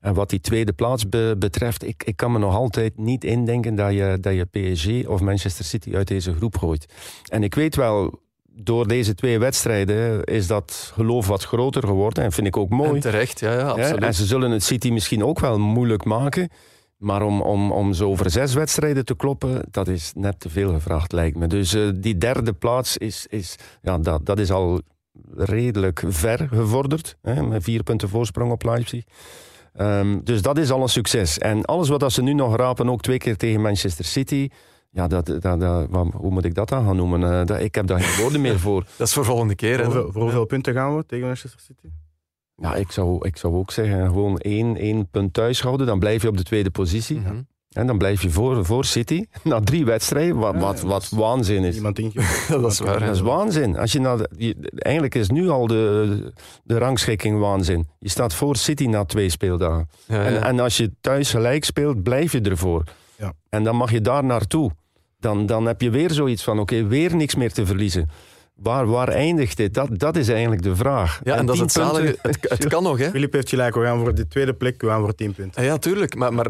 En wat die tweede plaats be- betreft, ik, ik kan me nog altijd niet indenken dat je, dat je PSG of Manchester City uit deze groep gooit. En ik weet wel, door deze twee wedstrijden is dat geloof wat groter geworden. En vind ik ook mooi. En terecht, ja, ja Ja, absoluut. en ze zullen het City misschien ook wel moeilijk maken. Maar om, om, om zo over zes wedstrijden te kloppen, dat is net te veel gevraagd, lijkt me. Dus eh, die derde plaats is, is, ja, dat, dat is al redelijk ver gevorderd. Hè, met vier punten voorsprong op Leipzig. Ehm, dus dat is al een succes. En alles wat dat ze nu nog rapen, ook twee keer tegen Manchester City. Ja, dat, dat, dat, wat- hoe moet ik dat dan gaan noemen? Eh, dat, ik heb daar geen woorden meer voor. <laughs> Dat is voor volgende keer. Voor voor hoeveel punten gaan we tegen Manchester City? Ja, ik zou, ik zou ook zeggen, gewoon één, één punt thuis houden. Dan blijf je op de tweede positie. Mhm. En dan blijf je voor, voor City. <laughs> Na drie wedstrijden, wat, Ja, wat, ja, wat waanzin is. Iemand ingevoerd. <laughs> Dat is waar. Dat is waanzin. Als je naar de- je- eigenlijk is nu al de, de rangschikking waanzin. Je staat voor City na twee speeldagen. Ja, En, ja. en als je thuis gelijk speelt, blijf je ervoor. Ja. En dan mag je daar naartoe. Dan, dan heb je weer zoiets van, oké, weer niks meer te verliezen. Waar, waar eindigt dit? Dat, dat is eigenlijk de vraag. Ja, en dat is het tien punten- zalige. Het, het <laughs> kan nog, hè? Filip heeft gelijk, we gaan voor de tweede plek, we gaan voor tien punten. Ja, tuurlijk. Maar, maar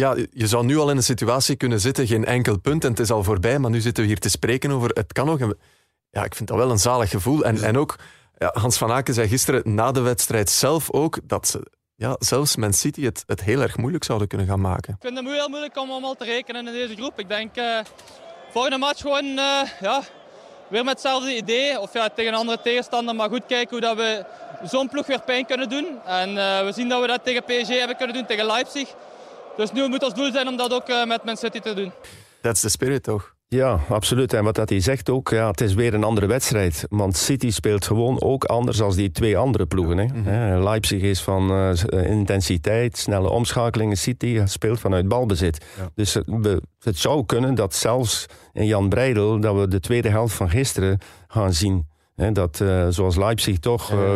ja, je zou nu al in een situatie kunnen zitten, geen enkel punt en het is al voorbij, maar nu zitten we hier te spreken over het kan nog. Ja, ik vind dat wel een zalig gevoel. En, en ook, ja, Hans van Aken zei gisteren na de wedstrijd zelf ook dat ze ja, zelfs Man City het, het heel erg moeilijk zouden kunnen gaan maken. Ik vind het heel moeilijk om allemaal te rekenen in deze groep. Ik denk eh volgende match gewoon eh, ja, weer met hetzelfde idee. Of ja, tegen een andere tegenstander, maar goed kijken hoe dat we zo'n ploeg weer pijn kunnen doen. En eh, we zien dat we dat tegen PSG hebben kunnen doen, tegen Leipzig. Dus nu moet ons doel zijn om dat ook eh, met Man City te doen. That's the spirit, toch? Ja, absoluut. En wat dat hij zegt ook, ja, het is weer een andere wedstrijd. Want City speelt gewoon ook anders dan die twee andere ploegen. Hè. Hè, Leipzig is van eh, eh, intensiteit, snelle omschakelingen. City speelt vanuit balbezit. Ja. Dus het, we- het zou kunnen dat zelfs in Jan Breidel... dat we de tweede helft van gisteren gaan zien. Dat eh, zoals Leipzig toch eh,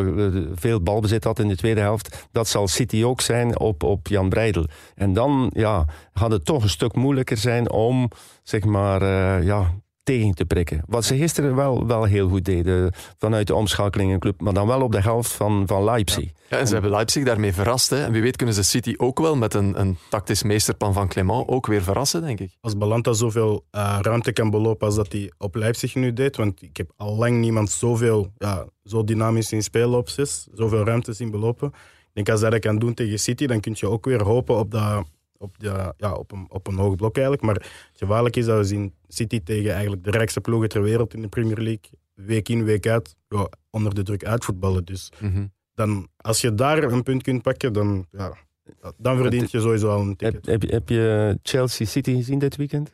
veel balbezit had in de tweede helft... dat zal City ook zijn op, op Jan Breidel. En dan ja, gaat het toch een stuk moeilijker zijn om zeg maar, eh, ja, tegen te prikken. Wat ze gisteren wel, wel heel goed deden vanuit de omschakelingenclub, maar dan wel op de helft van, van Leipzig. Ja, en ze hebben Leipzig daarmee verrast. Hè. En wie weet kunnen ze City ook wel met een, een tactisch meesterplan van Clement ook weer verrassen, denk ik. Als Balanta zoveel eh, ruimte kan belopen als dat hij op Leipzig nu deed, want ik heb al lang niemand zoveel, ja, zo dynamisch zien spelen op zes, zoveel ruimte zien belopen. Ik denk als hij dat kan doen tegen City, dan kun je ook weer hopen op, dat, op, de, ja, op, een, op een hoog blok eigenlijk. Maar het gevaarlijk is dat we zien City tegen eigenlijk de rijkste ploegen ter wereld in de Premier League, week in, week uit, ja, onder de druk uitvoetballen. Dus Mhm. dan, als je daar een punt kunt pakken, dan, ja, dan verdient je sowieso al een ticket. Heb, heb, heb je Chelsea City gezien dit weekend?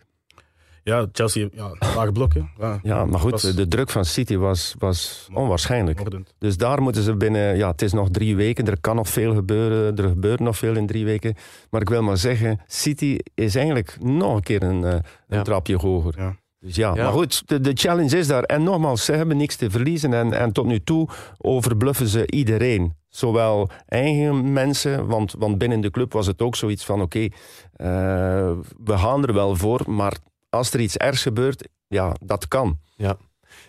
Ja, Chelsea, ja, laag blokken. Ja, Ja, maar goed, was de druk van City was, was onwaarschijnlijk. Dus daar moeten ze binnen... Ja, het is nog drie weken, er kan nog veel gebeuren. Er gebeurt nog veel in drie weken. Maar ik wil maar zeggen, City is eigenlijk nog een keer een, eh, een Ja. trapje hoger. Ja. Dus ja, Ja. maar goed, de, de challenge is daar. En nogmaals, ze hebben niks te verliezen. En, en tot nu toe overbluffen ze iedereen. Zowel eigen mensen, want, want binnen de club was het ook zoiets van... Oké, eh, we gaan er wel voor, maar als er iets ergs gebeurt, ja, dat kan.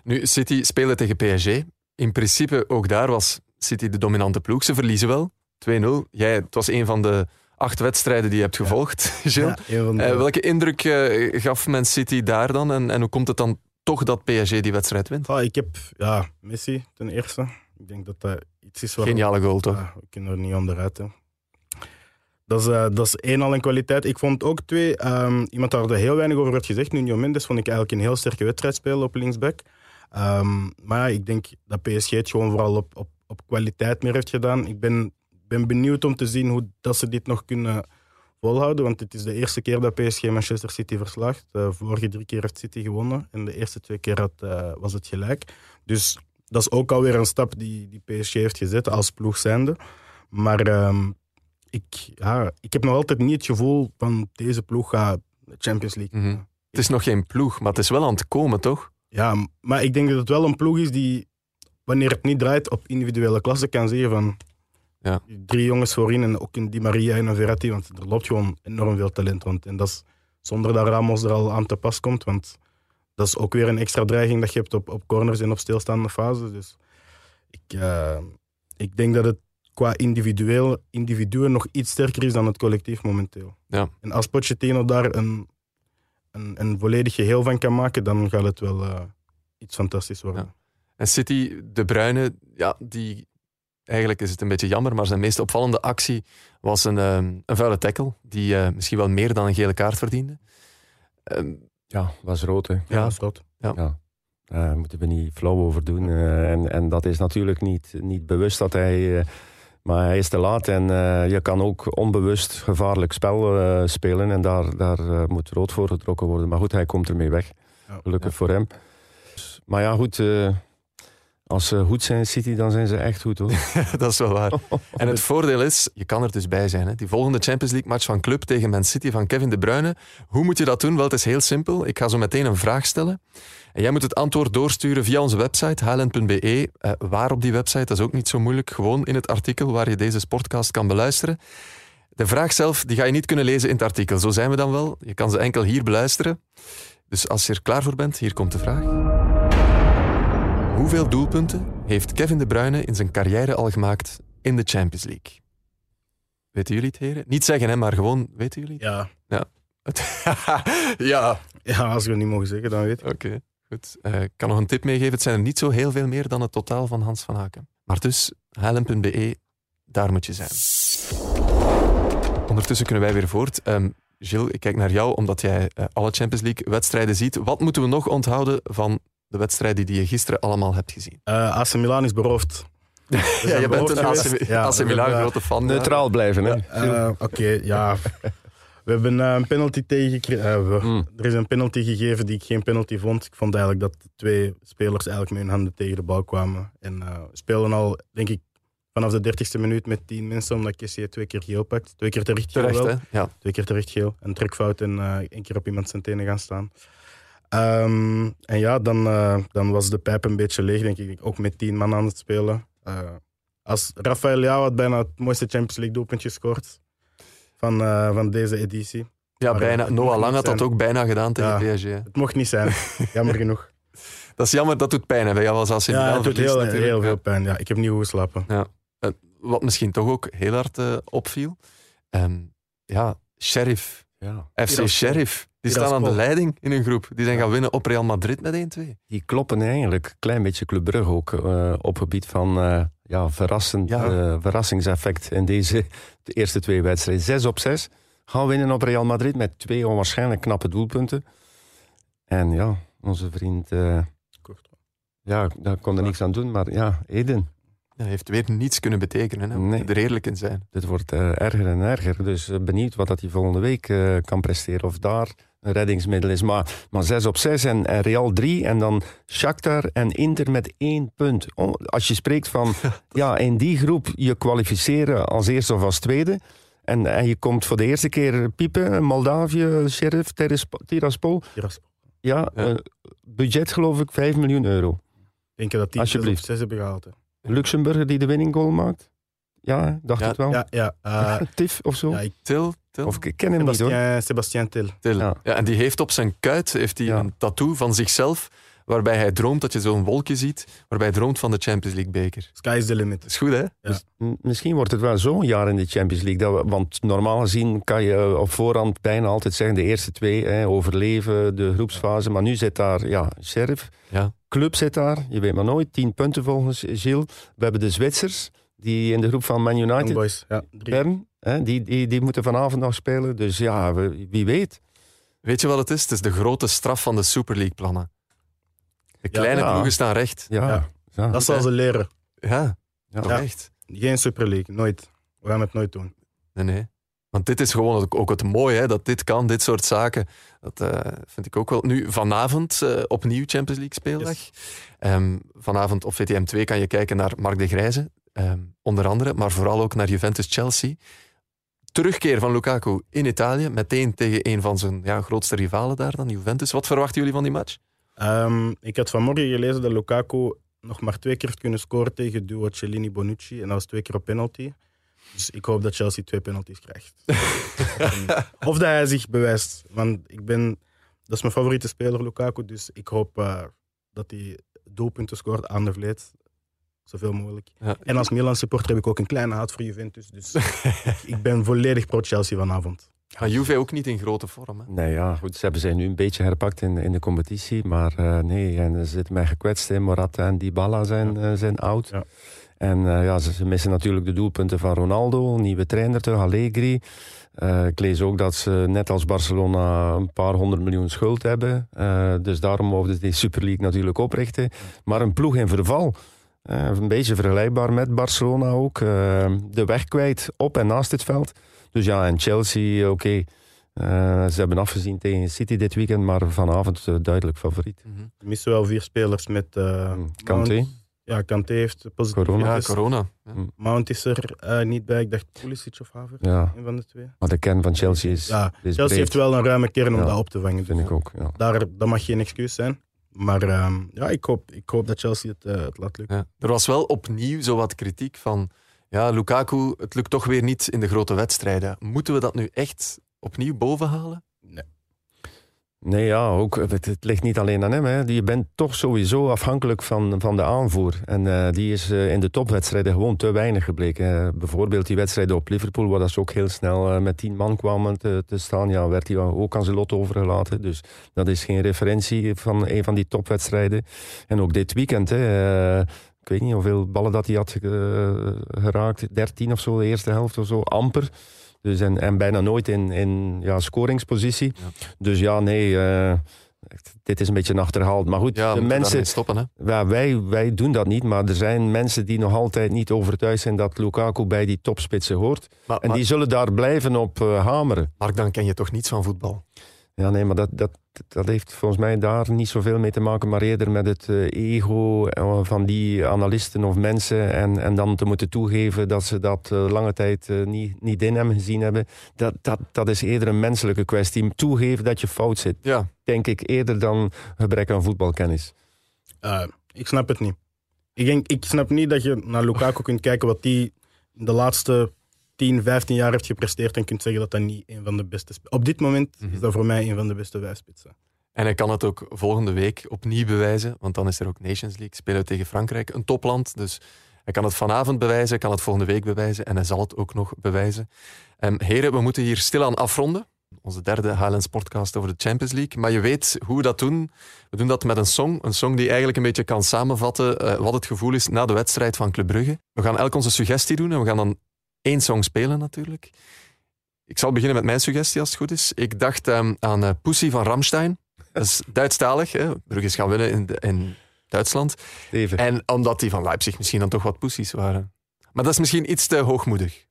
Nu, City speelde tegen PSG. In principe, ook daar was City de dominante ploeg. Ze verliezen wel. 2-0. Jij, het was een van de acht wedstrijden die je hebt gevolgd, <laughs> Gilles. Ja, een van de- Eh, welke indruk eh, gaf Man City daar dan? En, en hoe komt het dan toch dat PSG die wedstrijd wint? Ah, ik heb ja, Messi ten eerste. Ik denk dat dat iets is waar Geniale goal, toch? Ja, we kunnen er niet onderuit. Hè. Dat is, eh, dat is één al een kwaliteit. Ik vond ook twee, ehm, iemand daar heel weinig over werd gezegd. Nuno Mendes vond ik eigenlijk een heel sterke wedstrijd spelen op linksback. Ehm, maar ik denk dat PSG het gewoon vooral op, op, op kwaliteit meer heeft gedaan. Ik ben, ben benieuwd om te zien hoe dat ze dit nog kunnen volhouden. Want het is de eerste keer dat PSG Manchester City verslaagt. De vorige drie keer heeft City gewonnen. En de eerste twee keer had, eh, was het gelijk. Dus dat is ook alweer een stap die, die PSG heeft gezet als ploeg zijnde. Maar ehm, ik, ja, ik heb nog altijd niet het gevoel van deze ploeg gaat de Champions League. Mhm. Het is nog geen ploeg, maar het is wel aan het komen, toch? Ja, maar ik denk dat het wel een ploeg is die, wanneer het niet draait op individuele klasse, kan zeggen van Ja. die drie jongens voorin en ook een Di Maria en een Verratti, want er loopt gewoon enorm veel talent rond. En dat is zonder dat Ramos er al aan te pas komt, want dat is ook weer een extra dreiging dat je hebt op, op corners en op stilstaande fases. Dus ik, eh, ik denk dat het qua individueel, individuen nog iets sterker is dan het collectief momenteel. Ja. En als Pochettino daar een, een, een volledig geheel van kan maken, dan gaat het wel eh, iets fantastisch worden. Ja. En City, De Bruyne, ja, die... Eigenlijk is het een beetje jammer, maar zijn meest opvallende actie was een, ehm, een vuile tackle, die eh, misschien wel meer dan een gele kaart verdiende. Ehm, Ja, was rood, hè. Ja, dat is rood. Ja. Daar moeten we niet flauw over doen. Eh, en, en dat is natuurlijk niet, niet bewust dat hij... maar hij is te laat en eh, je kan ook onbewust gevaarlijk spel eh, spelen. En daar, daar eh, moet rood voor getrokken worden. Maar goed, hij komt ermee weg. Ja. Gelukkig voor hem. Maar ja, goed... als ze goed zijn, City, dan zijn ze echt goed, hoor. <laughs> dat is wel waar. En het voordeel is, je kan er dus bij zijn. Hè. Die volgende Champions League match van Club tegen Man City van Kevin De Bruyne. Hoe moet je dat doen? Wel, het is heel simpel. Ik ga zo meteen een vraag stellen. En jij moet het antwoord doorsturen via onze website, highland.be. Eh, waar op die website, dat is ook niet zo moeilijk. Gewoon in het artikel waar je deze sportcast kan beluisteren. De vraag zelf, die ga je niet kunnen lezen in het artikel. Zo zijn we dan wel. Je kan ze enkel hier beluisteren. Dus als je er klaar voor bent, hier komt de vraag. Hoeveel doelpunten heeft Kevin De Bruyne in zijn carrière al gemaakt in de Champions League? Weten jullie het, heren? Niet zeggen, hè, maar gewoon, weten jullie het? Ja. Ja. <laughs> ja. ja, als we het niet mogen zeggen, dan weet ik. Oké, goed. Eh, ik kan nog een tip meegeven. Het zijn er niet zo heel veel meer dan het totaal van Hans van Haken. Maar dus, highland.be, daar moet je zijn. Ondertussen kunnen wij weer voort. Ehm Gilles, ik kijk naar jou, omdat jij eh, alle Champions League-wedstrijden ziet. Wat moeten we nog onthouden van de wedstrijden die je gisteren allemaal hebt gezien? Eh AC Milan is beroofd. <laughs> Ja, je bent een AC. Ja, AC Milan hebben, grote fan. ja. Neutraal blijven, hè. eh, Oké, ja. We hebben eh, een penalty tegengekregen. Hmm. Er is een penalty gegeven die ik geen penalty vond. Ik vond eigenlijk dat de twee spelers eigenlijk met hun handen tegen de bal kwamen. En eh, we spelen al, denk ik, vanaf de dertigste minuut met tien mensen, omdat Kessie twee keer geel pakt. Twee keer terecht geel Terecht, wel. Ja. Twee keer terecht geel. Een trekfout en eh één keer op iemand zijn tenen gaan staan. Ehm, en ja, dan, eh, dan was de pijp een beetje leeg, denk ik. Ook met tien man aan het spelen. Eh, als Rafael Leao had bijna het mooiste Champions League doelpunt gescoord van, eh, van deze editie. Ja, Maar, bijna. Noah Lang had dat ook bijna gedaan tegen Ja. PSG. hè. Het mocht niet zijn, <laughs> jammer genoeg. Dat is jammer, dat doet pijn. Hè. Bij jou was AC Ja, het doet heel, heel veel pijn. Ja, ik heb niet goed geslapen. Ja. Wat misschien toch ook heel hard eh, opviel. Ehm, ja, Sheriff. Ja. FC. Sheriff. Die staan aan de leiding in een groep. Die zijn gaan winnen op Real Madrid met 1-2. Die kloppen eigenlijk een klein beetje Club Brugge ook eh, op gebied van eh, ja, verrassend, Ja. eh, verrassingseffect in deze de eerste twee wedstrijden. Zes op zes. Gaan winnen op Real Madrid met twee onwaarschijnlijk knappe doelpunten. En ja, onze vriend... eh, ja, daar kon er niks aan doen, maar ja, Eden. Hij heeft weer niets kunnen betekenen. Hè. Nee. er eerlijk in zijn. Dit wordt eh, erger en erger. Dus eh, benieuwd wat dat hij volgende week eh, kan presteren. Of daar een reddingsmiddel is. Maar, maar 6 op 6 en, en Real 3. En dan Shakhtar en Inter met één punt. Oh, als je spreekt van <laughs> ja, in die groep je kwalificeren als eerste of als tweede. En, en je komt voor de eerste keer piepen. Moldavië, Sheriff, Tiras- Tiraspol. Tiraspol. Ja, budget geloof ik 5 miljoen euro. Denk je dat die Alsjeblieft. 6 hebben gehaald? hè? Luxemburger die de winning goal maakt? Ja, dacht Ja, ik wel. Ja, ja. eh, <laughs> Tif of zo? ja ik, Til, Til. Of ik ken hem niet hoor. Sebastien, Sebastien Til. Til. Ja. Ja. en die heeft op zijn kuit heeft hij Ja. een tattoo van zichzelf, waarbij hij droomt dat je zo'n wolkje ziet, waarbij hij droomt van de Champions League beker. Sky is the limit. Is goed, hè? Dus, misschien wordt het wel zo'n jaar in de Champions League. Dat we, want normaal gezien kan je eh, op voorhand bijna altijd zeggen: de eerste twee hè, overleven de groepsfase. Maar nu zit daar ja, Sheriff. Ja. Club zit daar, je weet maar nooit. Tien punten volgens Gilles. We hebben de Zwitsers, die in de groep van Man Young United. Boys. Ja. Bern, hè, die, die, die moeten vanavond nog spelen. Dus ja, we- wie weet. Weet je wat het is? Het is de grote straf van de Super League-plannen. De kleine Ja. ploegen staan recht. Ja, Ja. ja. Dat zal ze leren. Ja, Ja. toch Ja. echt. Geen Super League, nooit. We gaan het nooit doen. Nee, nee. Want dit is gewoon ook- ook het mooie, hè, dat dit kan, dit soort zaken. Dat eh, vind ik ook wel. Nu, vanavond eh, opnieuw Champions League speeldag. Ehm, vanavond op VTM 2 kan je kijken naar Mark de Grijze, ehm, onder andere, maar vooral ook naar Juventus-Chelsea. Terugkeer van Lukaku in Italië, meteen tegen een van zijn ja, grootste rivalen daar dan, Juventus. Wat verwachten jullie van die match? Ehm, ik had vanmorgen gelezen dat Lukaku nog maar twee keer heeft kunnen scoren tegen duo Cellini-Bonucci. En dat was twee keer op penalty. Dus ik hoop dat Chelsea twee penalties krijgt. <laughs> of dat hij zich bewijst. Want ik ben, dat is mijn favoriete speler, Lukaku. Dus ik hoop eh, dat hij doelpunten scoort aan de vleet. Zoveel mogelijk. Ja. En als Milan supporter heb ik ook een kleine haat voor Juventus. Dus <laughs> ik ben volledig pro-Chelsea vanavond. Maar Juve ook niet in grote vorm. Hè? Nee, ja, goed. Ze hebben zich nu een beetje herpakt in, in de competitie. Maar eh, nee, en ze zitten mij gekwetst. Hè. Morata en Dybala zijn, eh, zijn oud. Ja. En eh, ja, ze, ze missen natuurlijk de doelpunten van Ronaldo. Nieuwe trainer terug, Allegri. Eh, ik lees ook dat ze net als Barcelona een paar honderd miljoen schuld hebben. Eh, dus daarom mogen ze die Super League natuurlijk oprichten. Maar een ploeg in verval. Eh, een beetje vergelijkbaar met Barcelona ook. De weg kwijt op en naast het veld. Dus ja, en Chelsea, oké. Eh, ze hebben afgezien tegen City dit weekend, maar vanavond eh, duidelijk favoriet. We missen wel vier spelers met... eh, Kanté. Mount. Ja, Kanté heeft positief Corona. Ja, corona. Ja. Mount is er eh, niet bij. Ik dacht Pulisic of Havertz, Ja. een van de twee. Maar de kern van Chelsea is, Ja, is Chelsea breed, heeft wel een ruime kern om Ja. dat op te vangen. vind Dus ik ook. Ja. daar, dat mag geen excuus zijn. Maar ehm, ja, ik hoop, ik hoop dat Chelsea het, het laat lukken. Ja. Er was wel opnieuw zo wat kritiek van... Ja, Lukaku, het lukt toch weer niet in de grote wedstrijden. Moeten we dat nu echt opnieuw bovenhalen? Nee, ja, ook, het, ligt niet alleen aan hem. Hè. Je bent toch sowieso afhankelijk van, van de aanvoer. En eh, die is eh, in de topwedstrijden gewoon te weinig gebleken. Eh, bijvoorbeeld die wedstrijden op Liverpool, waar dat ze ook heel snel met tien man kwamen te, te staan. Ja, werd hij ook aan zijn lot overgelaten. Dus dat is geen referentie van een van die topwedstrijden. En ook dit weekend, hè, ik weet niet hoeveel ballen dat hij had geraakt. 13 of zo, de eerste helft of zo, amper. Dus en, en bijna nooit in, in ja, scoringspositie. Dus ja, nee, eh, dit is een beetje achterhaald. Maar goed, Ja, de mensen, daarmee stoppen. Hè? ja, wij, wij doen dat niet, maar er zijn mensen die nog altijd niet overtuigd zijn dat Lukaku bij die topspitsen hoort. Maar, En maar- die zullen daar blijven op eh, hameren. Mark, dan ken je toch niets van voetbal? Ja, nee, maar dat, dat, dat heeft volgens mij daar niet zoveel mee te maken, maar eerder met het eh, ego eh, van die analisten of mensen. En, en dan te moeten toegeven dat ze dat eh, lange tijd niet, niet in hem gezien hebben. Dat, dat, dat is eerder een menselijke kwestie. Toegeven dat je fout zit, Ja, denk ik eerder dan gebrek aan voetbalkennis. Ik snap het niet. Ik, denk, ik snap niet dat je naar Lukaku kunt kijken wat hij de laatste 10, 15 jaar heeft gepresteerd en kunt zeggen dat dat niet een van de beste... Op dit moment Mhm. is dat voor mij een van de beste vijfspitsen. en hij kan het ook volgende week opnieuw bewijzen, want dan is er ook Nations League, spelen we tegen Frankrijk, een topland. Dus hij kan het vanavond bewijzen, hij kan het volgende week bewijzen en hij zal het ook nog bewijzen. Ehm, heren, we moeten hier stilaan afronden. Onze derde Highlands podcast over de Champions League. Maar je weet hoe we dat doen. We doen dat met een song. Een song die eigenlijk een beetje kan samenvatten eh, wat het gevoel is na de wedstrijd van Club Brugge. We gaan elk onze suggestie doen en we gaan dan één song spelen natuurlijk. Ik zal beginnen met mijn suggestie als het goed is. Ik dacht ehm, aan eh, Pussy van Ramstein. <laughs> Dat is Duitsstalig. Hè? Brugge is gaan winnen in, de- in Duitsland. Even. En omdat die van Leipzig misschien dan toch wat poesies waren. Maar dat is misschien iets te hoogmoedig.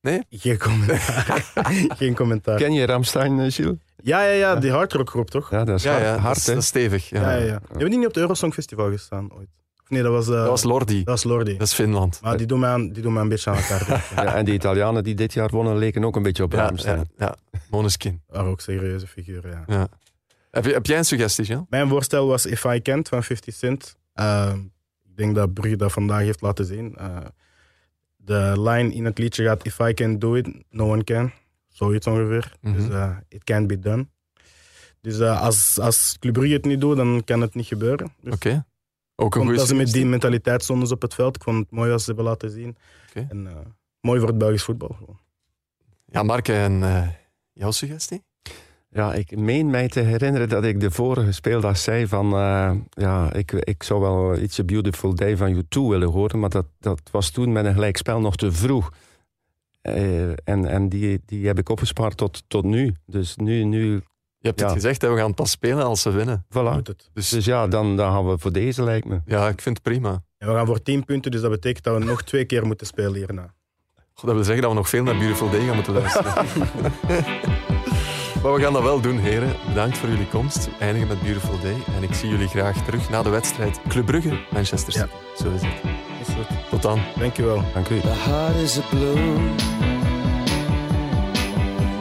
Nee? Geen commentaar. <laughs> Geen commentaar. Ken je Ramstein, eh, Gilles? Ja, ja, ja, die hardrockgroep toch? Ja, dat is Ja, hard, ja, dat hard is, hè? dat is stevig. Ja. Ja, ja, ja. Hebben die niet op het Eurosong Festival gestaan ooit? Nee, dat was... eh, Dat was Lordi. Dat was Lordi. Dat is Finland. Maar die doen, mij aan, die doen mij een beetje aan elkaar. <laughs> Ja, en die Italianen die dit jaar wonnen leken ook een beetje op Ja, Ramstein. ja, ja. Måneskin. <laughs> waren ook serieuze figuren, ja. Ja. Heb, je, heb jij een suggestie, Jean? Mijn voorstel was If I Can't van 50 Cent. Uh, ik denk dat Brugge dat vandaag heeft laten zien. Uh, de line in het liedje gaat If I can do it, no one can. Zoiets ongeveer. Mhm. Dus uh, it can't be done. Dus uh, als, als Club Brugge het niet doet, dan kan het niet gebeuren. Dus Oké. Ook een goede ze met die mentaliteit stonden op het veld. Ik vond het mooi als ze hebben laten zien. Oké. En, uh, mooi voor het Belgisch voetbal. Gewoon. Ja, Mark, en eh, jouw suggestie? Ja, ik meen mij te herinneren dat ik de vorige speeldag zei van... eh, ja, ik, ik zou wel It's a Beautiful Day van U2 willen horen, maar dat, dat was toen met een gelijkspel nog te vroeg. Eh, en en die, die heb ik opgespaard tot, tot nu. Dus nu... nu Je hebt Ja. het gezegd, hè, we gaan pas spelen als ze winnen. voilà. Dus Dus ja, dan, dan gaan we voor deze, lijkt me. ja, ik vind het prima. En we gaan voor 10 punten, dus dat betekent dat we nog twee keer moeten spelen hierna. Goh, dat wil zeggen dat we nog veel naar Beautiful Day gaan moeten luisteren. <laughs> maar we gaan dat wel doen, heren. Bedankt voor jullie komst. Eindigen met Beautiful Day. En ik zie jullie graag terug na de wedstrijd Club Brugge, Manchester City. Zo is het. Is goed. Tot dan. Dankjewel. Dank u. The heart is a balloon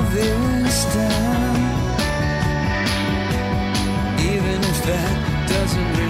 this even if that doesn't.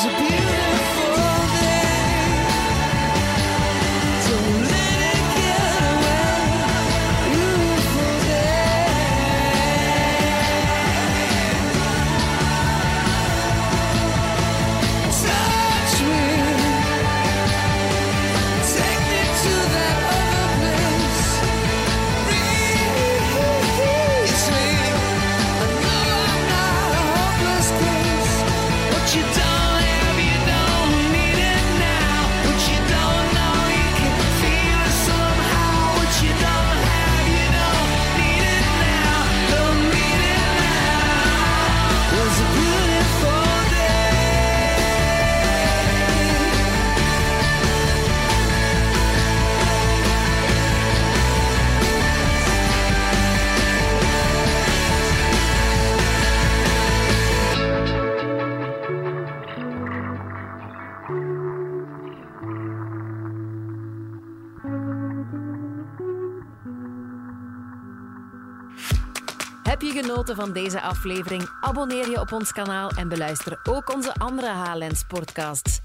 It van deze aflevering? Abonneer je op ons kanaal en beluister ook onze andere HLN Sportcasts.